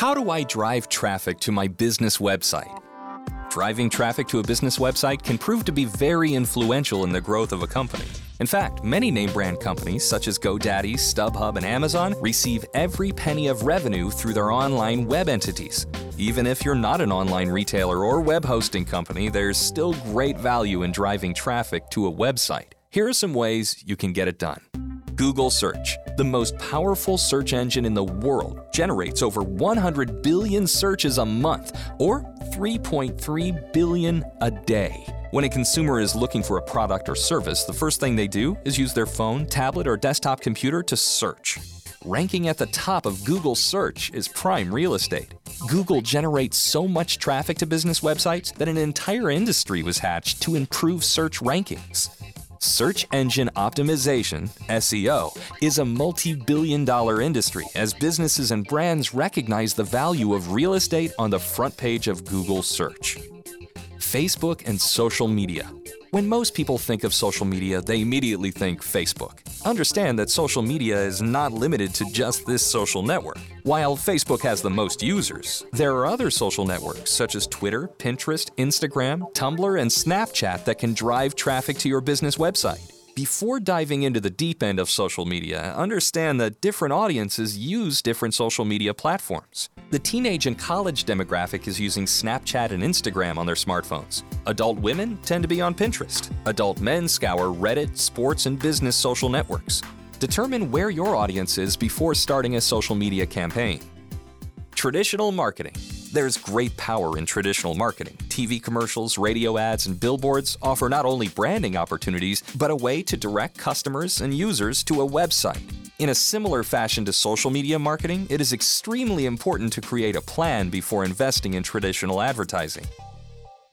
How do I drive traffic to my business website? Driving traffic to a business website can prove to be very influential in the growth of a company. In fact, many name brand companies such as GoDaddy, StubHub, and Amazon receive every penny of revenue through their online web entities. Even if you're not an online retailer or web hosting company, there's still great value in driving traffic to a website. Here are some ways you can get it done. Google Search, the most powerful search engine in the world, generates over 100 billion searches a month, or 3.3 billion a day. When a consumer is looking for a product or service, the first thing they do is use their phone, tablet, or desktop computer to search. Ranking at the top of Google search is prime real estate. Google generates so much traffic to business websites that an entire industry was hatched to improve search rankings. Search engine optimization, SEO, is a multi billion dollar industry as businesses and brands recognize the value of real estate on the front page of Google search. Facebook and social media. When most people think of social media, they immediately think Facebook. Understand that social media is not limited to just this social network. While Facebook has the most users, there are other social networks such as Twitter, Pinterest, Instagram, Tumblr, and Snapchat that can drive traffic to your business website. Before diving into the deep end of social media, understand that different audiences use different social media platforms. The teenage and college demographic is using Snapchat and Instagram on their smartphones. Adult women tend to be on Pinterest. Adult men scour Reddit, sports, and business social networks. Determine where your audience is before starting a social media campaign. Traditional marketing. There's great power in traditional marketing. TV commercials, radio ads, and billboards offer not only branding opportunities, but a way to direct customers and users to a website. In a similar fashion to social media marketing, it is extremely important to create a plan before investing in traditional advertising.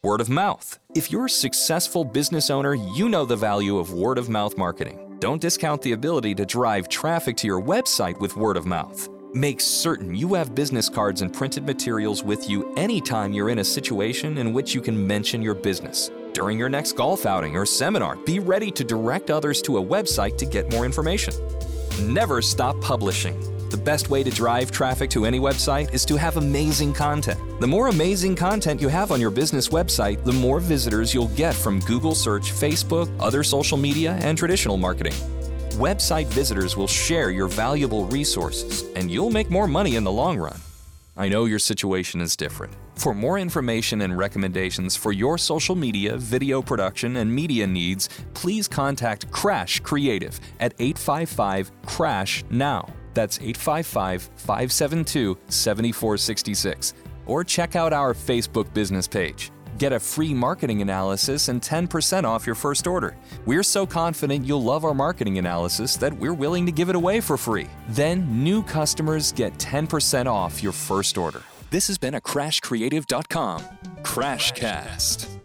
Word of mouth. If you're a successful business owner, you know the value of word of mouth marketing. Don't discount the ability to drive traffic to your website with word of mouth. Make certain you have business cards and printed materials with you anytime you're in a situation in which you can mention your business. During your next golf outing or seminar, be ready to direct others to a website to get more information. Never stop publishing. The best way to drive traffic to any website is to have amazing content. The more amazing content you have on your business website, the more visitors you'll get from Google Search, Facebook, other social media, and traditional marketing. Website visitors will share your valuable resources, and you'll make more money in the long run. I know your situation is different. For more information and recommendations for your social media, video production, and media needs, please contact Krash Creative at 855 Krash Now. That's 855 572 7466. Or check out our Facebook business page. Get a free marketing analysis and 10% off your first order. We're so confident you'll love our marketing analysis that we're willing to give it away for free. Then, new customers get 10% off your first order. This has been a KrashCreative.com Krashcast.